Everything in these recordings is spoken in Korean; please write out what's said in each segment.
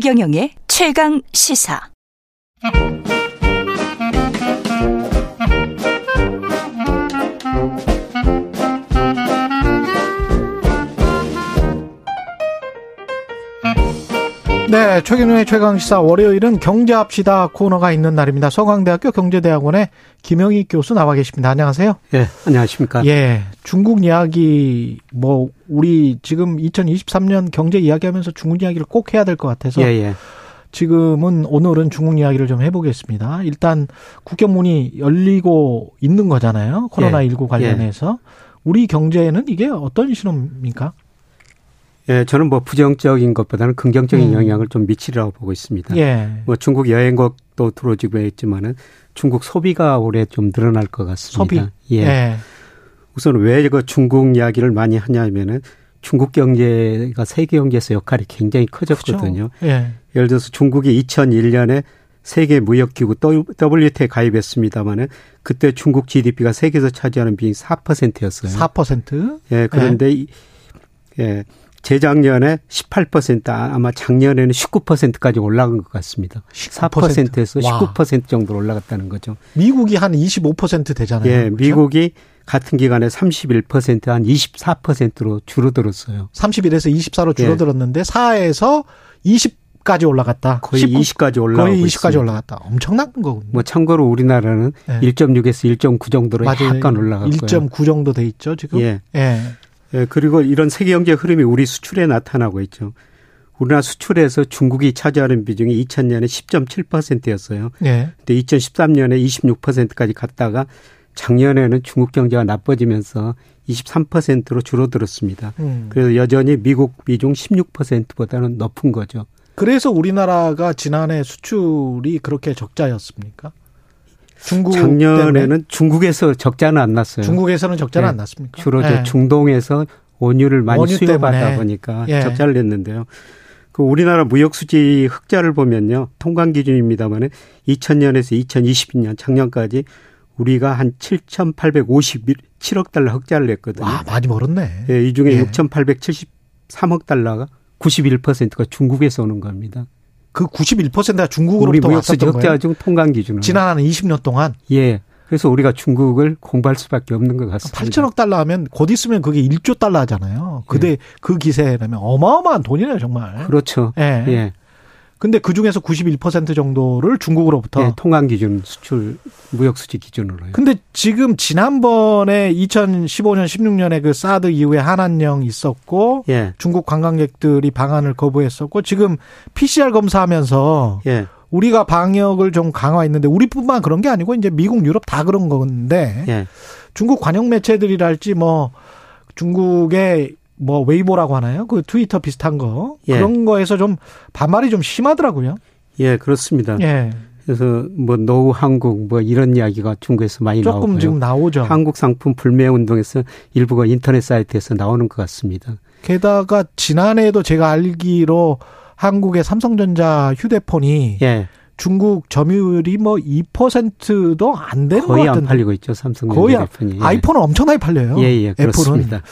최경영의 최강 시사. 네, 최경영의 최강 시사 월요일은 경제합시다 코너가 있는 날입니다. 서강대학교 경제대학원의 김영희 교수 나와 계십니다. 안녕하세요. 예, 안녕하십니까. 예, 중국 이야기 뭐 우리 지금 2023년 경제 이야기하면서 중국 이야기를 꼭 해야 될 것 같아서 예, 예. 지금은 오늘은 중국 이야기를 좀 해보겠습니다. 일단 국경 문이 열리고 있는 거잖아요. 코로나 19 예, 관련해서 우리 경제에는 이게 어떤 신호입니까? 예, 저는 뭐 부정적인 것보다는 긍정적인 음. 영향을 좀 미치리라고 보고 있습니다. 예. 뭐 중국 여행객도 들어오지고 있지만은 중국 소비가 올해 좀 늘어날 것 같습니다. 소비. 예. 예. 우선 왜 그 중국 이야기를 많이 하냐면은 중국 경제가 세계 경제에서 역할이 굉장히 커졌거든요. 그렇죠. 예. 예를 들어서 중국이 2001년에 세계 무역기구 WTO에 가입했습니다마는 그때 중국 GDP가 세계에서 차지하는 비중이 4%였어요. 4%. 예, 그런데 이- 예, 재작년에 18% 아- 아마 작년에는 19%까지 올라간 것 같습니다. 4%에서 와. 19% 정도로 올라갔다는 거죠. 미국이 한 25% 되잖아요. 예, 그렇죠? 미국이 같은 기간에 31%한 24%로 줄어들었어요. 31에서 24로 예. 줄어들었는데 4에서 20까지 올라갔다. 거의 19 20까지 올라가고 거의 20까지 있습니다. 올라갔다. 엄청난 거군요. 뭐 참고로 우리나라는 예. 1.6에서 1.9 정도로 약간 올라갔고요. 1.9 정도 돼 있죠, 지금. 예. 예. 예, 그리고 이런 세계 경제 흐름이 우리 수출에 나타나고 있죠. 우리나라 수출에서 중국이 차지하는 비중이 2000년에 10.7%였어요. 예. 근데 2013년에 26%까지 갔다가 작년에는 중국 경제가 나빠지면서 23%로 줄어들었습니다. 음. 그래서 여전히 미국 비중 16%보다는 높은 거죠. 그래서 우리나라가 지난해 수출이 그렇게 적자였습니까? 중국 때문에? 작년에는 중국에서 적자는 안 났어요. 중국에서는 적자는 예. 안 났습니까? 주로 저 예. 중동에서 원유를 많이 원유 때문에. 보니까 예. 적자를 냈는데요. 그 우리나라 무역 수지 흑자를 보면요. 통관 기준입니다만은 2000년에서 2022년 작년까지 우리가 한 7,857억 달러 흑자를 냈거든요. 와, 많이 멀었네. 예, 이 중에 예. 6,873억 달러가 91%가 중국에서 오는 겁니다. 그 91%가 우리 중국으로부터 왔었던 거예요. 중 통관 기준은 지난 한 20년 동안 예. 그래서 우리가 중국을 공부할 수밖에 없는 것 같습니다. 8천억 달러 하면 곧 있으면 그게 1조 달러 하잖아요. 그때 그 기세라면 어마어마한 돈이네요, 정말. 그렇죠. 예. 예. 근데 그 중에서 91% 정도를 중국으로부터. 예, 통관 기준 수출 무역 수지 기준으로요. 근데 지금 지난번에 2015년 16년에 그 사드 이후에 한한령 있었고 예. 중국 관광객들이 방한을 거부했었고 지금 PCR 검사하면서 예. 우리가 방역을 좀 강화했는데 우리뿐만 그런 게 아니고 이제 미국, 유럽 다 그런 건데 예. 중국 관영 매체들이랄지 뭐 중국의 뭐 웨이보라고 하나요? 그 트위터 비슷한 거 예. 그런 거에서 좀 반발이 좀 심하더라고요. 예, 그렇습니다. 예, 그래서 뭐 노후 한국 뭐 이런 이야기가 중국에서 많이 조금 나오고요. 지금 나오죠. 한국 상품 불매 운동에서 일부가 인터넷 사이트에서 나오는 것 같습니다. 게다가 지난해에도 제가 알기로 한국의 삼성전자 휴대폰이 예. 중국 점유율이 뭐 2%도 안 되는 것 거의 안 팔리고 있죠. 삼성 거의 핸드폰이. 예. 아이폰은 엄청나게 팔려요. 예, 예, 애플은. 그렇습니다.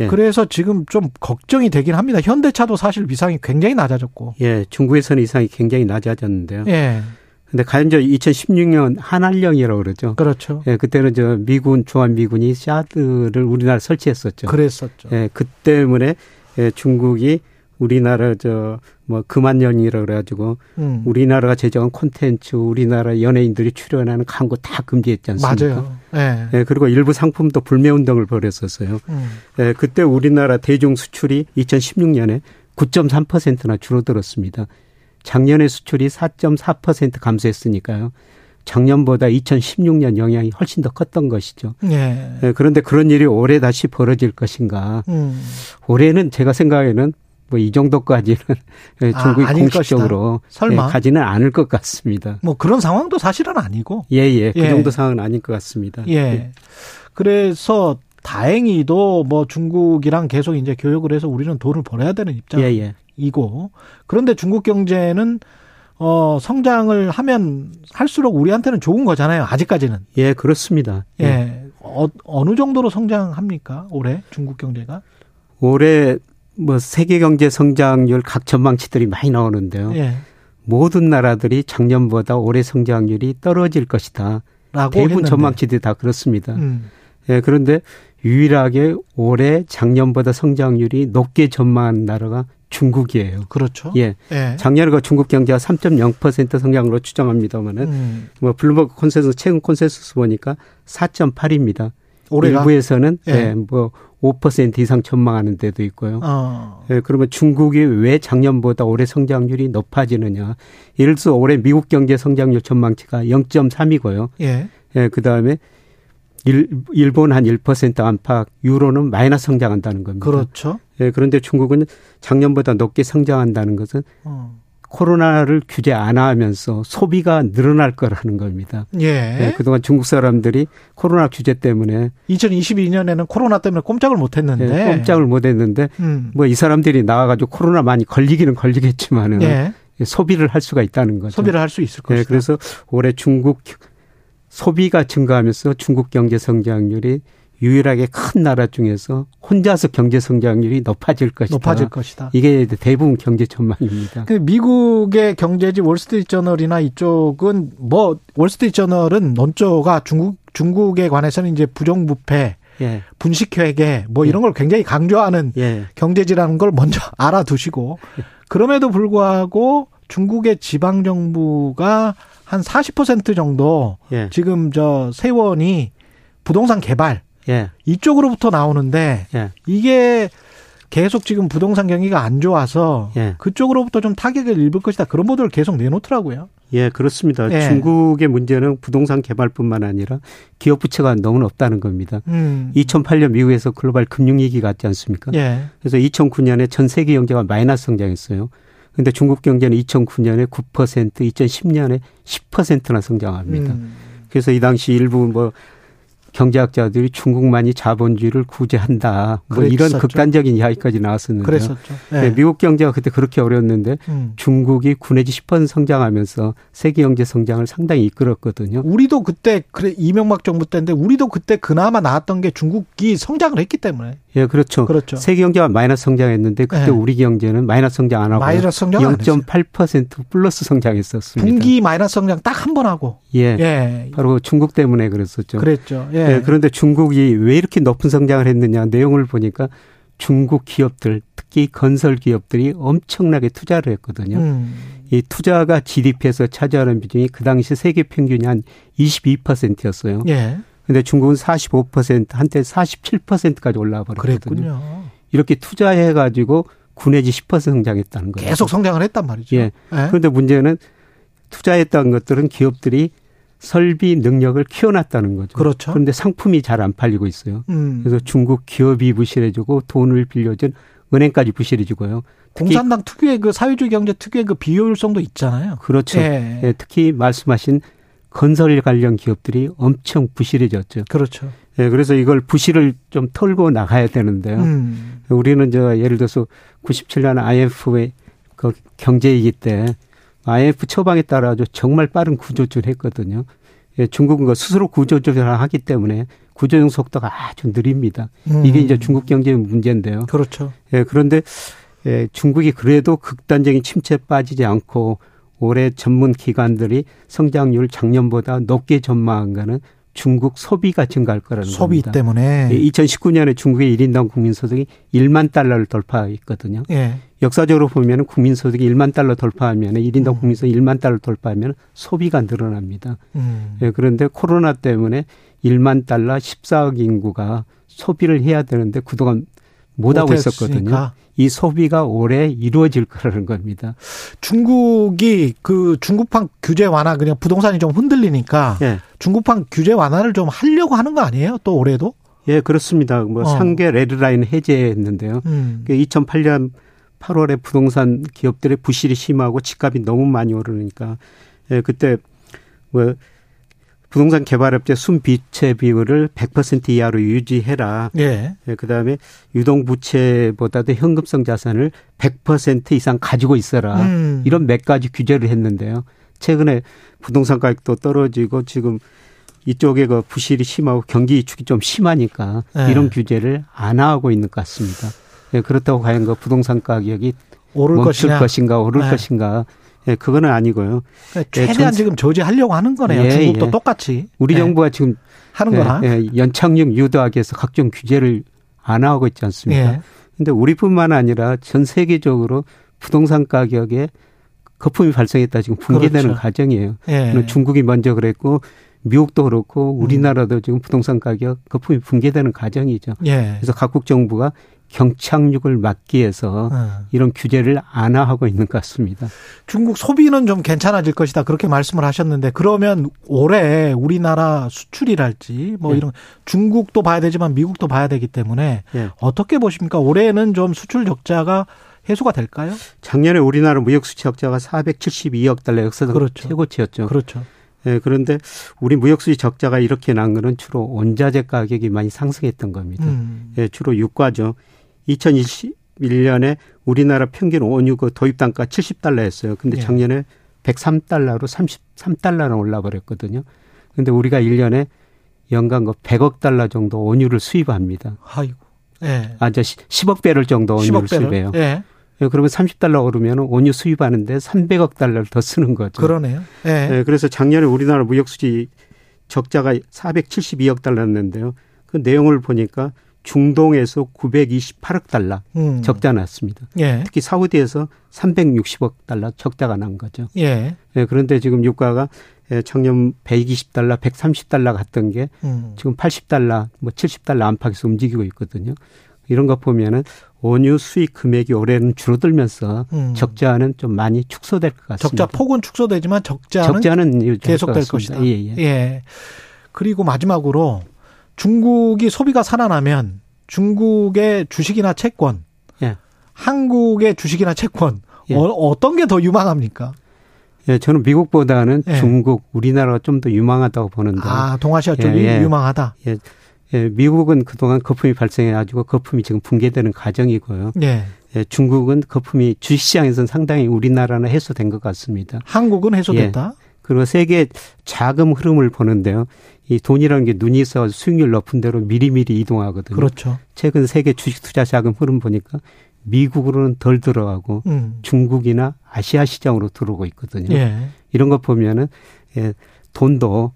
예. 그래서 지금 좀 걱정이 되긴 합니다. 현대차도 사실 위상이 굉장히 낮아졌고. 예, 중국에서는 이상이 굉장히 낮아졌는데요. 예, 근데 가령 저 2016년 한한령이라고 그러죠. 그렇죠. 예, 그때는 저 미군 주한 미군이 샤드를 우리나라 설치했었죠. 그랬었죠. 예, 그 때문에 예, 중국이 우리나라 저뭐 그만연이라 그래가지고 음. 우리나라가 제정한 콘텐츠, 우리나라 연예인들이 출연하는 광고 다 금지했지 않습니까? 맞아요. 예. 예, 그리고 일부 상품도 불매 운동을 벌였었어요. 음. 예, 그때 우리나라 대중 수출이 2016년에 9.3%나 줄어들었습니다. 작년에 수출이 4.4% 감소했으니까요. 작년보다 2016년 영향이 훨씬 더 컸던 것이죠. 예. 예, 그런데 그런 일이 올해 다시 벌어질 것인가? 음. 올해는 제가 생각에는 뭐 이 정도까지는 예, 아, 중국이 아닐 공식적으로? 예, 가지는 않을 것 같습니다. 뭐 그런 상황도 사실은 아니고. 예, 예. 그 예. 정도 상황은 아닐 것 같습니다. 예. 그래서 다행히도 뭐 중국이랑 계속 이제 교역을 해서 우리는 돈을 벌어야 되는 예, 예. 입장이고 그런데 중국 경제는 어 성장을 하면 할수록 우리한테는 좋은 거잖아요. 아직까지는. 예, 그렇습니다. 예. 예. 어, 어느 정도로 성장합니까? 올해 중국 경제가? 올해 뭐 세계 경제 성장률 각 전망치들이 많이 나오는데요. 예. 모든 나라들이 작년보다 올해 성장률이 떨어질 것이다. 라고 대부분 했는데. 전망치들이 다 그렇습니다. 음. 예, 그런데 유일하게 올해 작년보다 성장률이 높게 전망한 나라가 중국이에요. 그렇죠. 예. 예. 작년에 그 중국 경제가 3.0% 성장으로 추정합니다만은 음. 뭐 블룸버그 콘센서스 최근 콘센서스 보니까 4.8입니다. 올해가 일부에서는 예. 예. 뭐 5% 이상 전망하는 데도 있고요. 어. 예, 그러면 중국이 왜 작년보다 올해 성장률이 높아지느냐? 예를 들어서 올해 미국 경제 성장률 전망치가 0.3이고요. 예. 예, 그 다음에 일, 일본 한 1% 안팎, 유로는 마이너스 성장한다는 겁니다. 그렇죠. 예, 그런데 중국은 작년보다 높게 성장한다는 것은 어. 코로나를 규제 안 하면서 소비가 늘어날 거라는 겁니다. 예. 예, 그동안 중국 사람들이 코로나 규제 때문에 2022년에는 코로나 때문에 꼼짝을 못 했는데 예, 꼼짝을 못 했는데 음. 뭐이 사람들이 나와 가지고 코로나 많이 걸리기는 걸리겠지만은 예. 소비를 할 수가 있다는 거죠. 소비를 할 수 있을 것이다. 예, 그래서 올해 중국 소비가 증가하면서 중국 경제 성장률이 유일하게 큰 나라 중에서 혼자서 경제 성장률이 높아질 것이다. 높아질 것이다. 이게 대부분 경제 전망입니다. 그 미국의 경제지 월스트리트 저널이나 이쪽은 뭐 월스트리트 저널은 논조가 중국 중국에 관해서는 이제 부정부패, 예. 분식회계 뭐 예. 이런 걸 굉장히 강조하는 예. 경제지라는 걸 먼저 알아두시고 그럼에도 불구하고 중국의 지방 정부가 한 40% 정도 예. 지금 저 세원이 부동산 개발 예. 이쪽으로부터 나오는데 예. 이게 계속 지금 부동산 경기가 안 좋아서 예. 그쪽으로부터 좀 타격을 입을 것이다. 그런 보도를 계속 내놓더라고요. 예, 그렇습니다. 예. 중국의 문제는 부동산 개발뿐만 아니라 기업 부채가 너무 높다는 겁니다. 음. 2008년 미국에서 글로벌 금융위기 갔지 않습니까? 예. 그래서 2009년에 전 세계 경제가 마이너스 성장했어요. 근데 중국 경제는 2009년에 9%, 2010년에 10%나 성장합니다. 음. 그래서 이 당시 일부 뭐 경제학자들이 중국만이 자본주의를 구제한다. 뭐 이런 그랬었죠. 극단적인 이야기까지 나왔었는데요. 그랬었죠. 예. 네, 미국 경제가 그때 그렇게 어려웠는데 음. 중국이 9 내지 10% 성장하면서 세계 경제 성장을 상당히 이끌었거든요. 우리도 그때 그래 이명박 정부 때인데 우리도 그때 그나마 나왔던 게 중국이 성장을 했기 때문에 예, 그렇죠. 그렇죠. 세계 경제가 마이너스 성장했는데 그때 네. 우리 경제는 마이너스 성장 안 하고 마이너스 성장 안 했어요. 0.8% 플러스 성장했었습니다. 분기 마이너스 성장 딱 한 번 하고 예. 예. 바로 중국 때문에 그랬었죠. 그랬죠. 예. 예, 그런데 중국이 왜 이렇게 높은 성장을 했느냐 내용을 보니까 중국 기업들 특히 건설 기업들이 엄청나게 투자를 했거든요. 음. 이 투자가 GDP에서 차지하는 비중이 그 당시 세계 평균이 한 22%였어요. 예. 근데 중국은 45% 한때 47%까지 올라와 버렸거든요. 그랬군요. 이렇게 투자해 가지고 9 내지 10% 성장했다는 거예요. 계속 성장을 했단 말이죠. 예. 예. 그런데 문제는 투자했던 것들은 기업들이 설비 능력을 키워놨다는 거죠. 그렇죠. 그런데 상품이 잘 안 팔리고 있어요. 음. 그래서 중국 기업이 부실해지고 돈을 빌려준 은행까지 부실해지고요. 특히 공산당 특유의 그 사회주의 경제 특유의 그 비효율성도 있잖아요. 그렇죠. 예. 예, 특히 말씀하신 건설 관련 기업들이 엄청 부실해졌죠. 그렇죠. 예, 그래서 이걸 부실을 좀 털고 나가야 되는데요. 음. 우리는 저 예를 들어서 97년 IMF의 그 경제위기 때 IMF 처방에 따라 서 정말 빠른 구조조정을 했거든요. 예, 중국은 그 스스로 구조조정을 하기 때문에 구조조정 속도가 아주 느립니다. 음. 이게 이제 중국 경제의 문제인데요. 그렇죠. 예, 그런데 예, 중국이 그래도 극단적인 침체에 빠지지 않고 올해 전문 기관들이 성장률 작년보다 높게 전망한 거는 중국 소비가 증가할 거라는 소비 겁니다. 때문에. 예, 2019년에 중국의 1인당 국민 소득이 1만 달러를 돌파했거든요. 예. 역사적으로 보면 국민 소득이 1만 달러 돌파하면 1인당 음. 국민 소득 1만 달러 돌파하면 소비가 늘어납니다. 음. 예, 그런데 코로나 때문에 1만 달러 14억 인구가 소비를 해야 되는데 그동안 못 하고 있었거든요. 이 소비가 올해 이루어질 거라는 겁니다. 중국이 그 중국판 규제 완화 그냥 부동산이 좀 흔들리니까 예. 중국판 규제 완화를 좀 하려고 하는 거 아니에요? 또 올해도? 예, 그렇습니다. 뭐 어. 상계 레드라인 해제했는데요. 음. 그 2008년 8월에 부동산 기업들의 부실이 심하고 집값이 너무 많이 오르니까 예, 그때 뭐 부동산 개발업체 순비채 비율을 100% 이하로 유지해라. 예. 예, 그다음에 유동 부채보다도 현금성 자산을 100% 이상 가지고 있어라. 음. 이런 몇 가지 규제를 했는데요. 최근에 부동산 가격도 떨어지고 지금 이쪽에 그 부실이 심하고 경기 위축이 좀 심하니까 네. 이런 규제를 안 하고 있는 것 같습니다. 예, 그렇다고 과연 그 부동산 가격이 오를 멈출 것이냐. 것인가 오를 네. 것인가 예, 그거는 아니고요. 그러니까 최대한 전- 지금 저지하려고 하는 거네요. 예, 중국도 예. 똑같이 우리 예, 정부가 지금 하는 예, 거나. 예, 연착륙 유도하기 위해서 각종 규제를 안 하고 있지 않습니까? 예. 근데 우리뿐만 아니라 전 세계적으로 부동산 가격에 거품이 발생했다 지금 붕괴되는 그렇죠. 과정이에요. 예. 중국이 먼저 그랬고 미국도 그렇고 우리나라도 지금 부동산 가격 거품이 붕괴되는 과정이죠. 예. 그래서 각국 정부가 경착륙을 막기 위해서 어. 이런 규제를 안하하고 있는 것 같습니다. 중국 소비는 좀 괜찮아질 것이다. 그렇게 말씀을 하셨는데 그러면 올해 우리나라 수출이랄지 뭐 예. 이런 중국도 봐야 되지만 미국도 봐야 되기 때문에 예. 어떻게 보십니까? 올해는 좀 수출 적자가 해소가 될까요? 작년에 우리나라 무역 수지 적자가 472억 달러 역사상 그렇죠. 최고치였죠. 그렇죠. 예, 그런데 우리 무역 수지 적자가 이렇게 난 거는 주로 원자재 가격이 많이 상승했던 겁니다. 음. 예, 주로 유가죠. 2021년에 우리나라 평균 원유 그 도입 단가 70달러였어요. 근데 예. 작년에 103달러로 33달러로 올라 버렸거든요. 근데 우리가 1년에 연간 그 100억 달러 정도 원유를 수입합니다. 아이고. 예. 아, 저 10억 배럴 정도 원유를 10억 배를. 수입해요. 예. 예, 그러면 30달러 오르면 원유 수입하는데 300억 달러를 더 쓰는 거죠. 그러네요. 예. 예, 그래서 작년에 우리나라 무역 수지 적자가 472억 달러였는데요. 그 내용을 보니까 중동에서 928억 달러 음. 적자 났습니다. 예. 특히 사우디에서 360억 달러 적자가 난 거죠. 예. 예, 그런데 지금 유가가 예, 작년 120달러, 130달러 갔던 게 음. 지금 80달러, 뭐 70달러 안팎에서 움직이고 있거든요. 이런 거 보면은 원유 수익 금액이 올해는 줄어들면서 음. 적자는 좀 많이 축소될 것 같습니다. 적자 폭은 축소되지만 적자는 적자는 계속될 것 것이다. 같습니다. 예, 예. 그리고 마지막으로 중국이 소비가 살아나면 중국의 주식이나 채권, 예. 한국의 주식이나 채권 예. 어, 떤 게 더 유망합니까? 예, 저는 미국보다는 예. 중국, 우리나라가 좀 더 유망하다고 보는데. 아 동아시아 쪽이 예, 예. 유망하다. 예, 미국은 그동안 거품이 발생해 가지고 거품이 지금 붕괴되는 과정이고요. 예. 예, 중국은 거품이 주식시장에서는 상당히 우리나라는 해소된 것 같습니다. 한국은 해소됐다. 그리고 세계 자금 흐름을 보는데요. 이 돈이라는 게 눈이 있어 수익률 높은 대로 미리미리 이동하거든요. 그렇죠. 최근 세계 주식 투자 자금 흐름 보니까 미국으로는 덜 들어가고 음. 중국이나 아시아 시장으로 들어오고 있거든요. 예. 이런 거 보면은 예, 돈도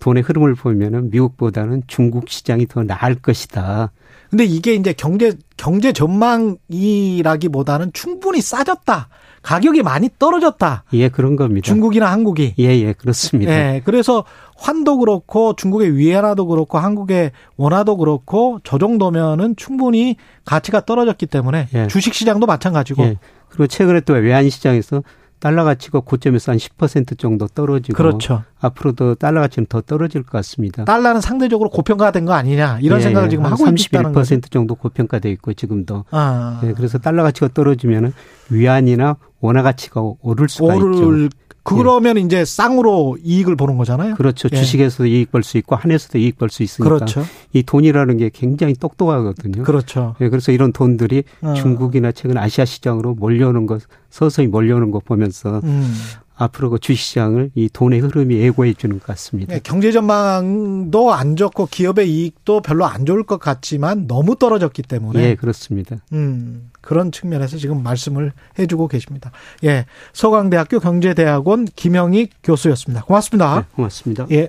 돈의 흐름을 보면은 미국보다는 중국 시장이 더 나을 것이다. 근데 이게 이제 경제 경제 전망이라기보다는 충분히 싸졌다. 가격이 많이 떨어졌다. 예, 그런 겁니다. 중국이나 한국이. 예, 예, 그렇습니다. 예. 그래서 환도 그렇고 중국의 위안화도 그렇고 한국의 원화도 그렇고 저 정도면은 충분히 가치가 떨어졌기 때문에 예. 주식 시장도 마찬가지고 예. 그리고 최근에 또 외환 시장에서 달러 가치가 고점에서 한 10% 정도 떨어지고 그렇죠. 앞으로도 달러 가치는 더 떨어질 것 같습니다. 달러는 상대적으로 고평가된 거 아니냐 이런 예, 생각을 예. 지금 한 하고 있다는 거죠. 31% 정도 고평가돼 있고 지금도. 아. 예, 그래서 달러 가치가 떨어지면은 위안이나 원화 가치가 오를 수가 있죠. 그러면 이제 쌍으로 이익을 보는 거잖아요. 그렇죠. 예. 주식에서도 이익 벌 수 있고 한에서도 이익 벌 수 있으니까 그렇죠. 이 돈이라는 게 굉장히 똑똑하거든요. 그렇죠. 예, 그래서 이런 돈들이 어. 중국이나 최근 아시아 시장으로 몰려오는 것 서서히 몰려오는 거 보면서 음. 앞으로 그 주식시장을 이 돈의 흐름이 예고해 주는 것 같습니다. 네, 경제 전망도 안 좋고 기업의 이익도 별로 안 좋을 것 같지만 너무 떨어졌기 때문에 예, 그렇습니다. 음, 그런 측면에서 지금 말씀을 해주고 계십니다. 예, 서강대학교 경제대학원 김영익 교수였습니다. 고맙습니다. 네, 고맙습니다. 예.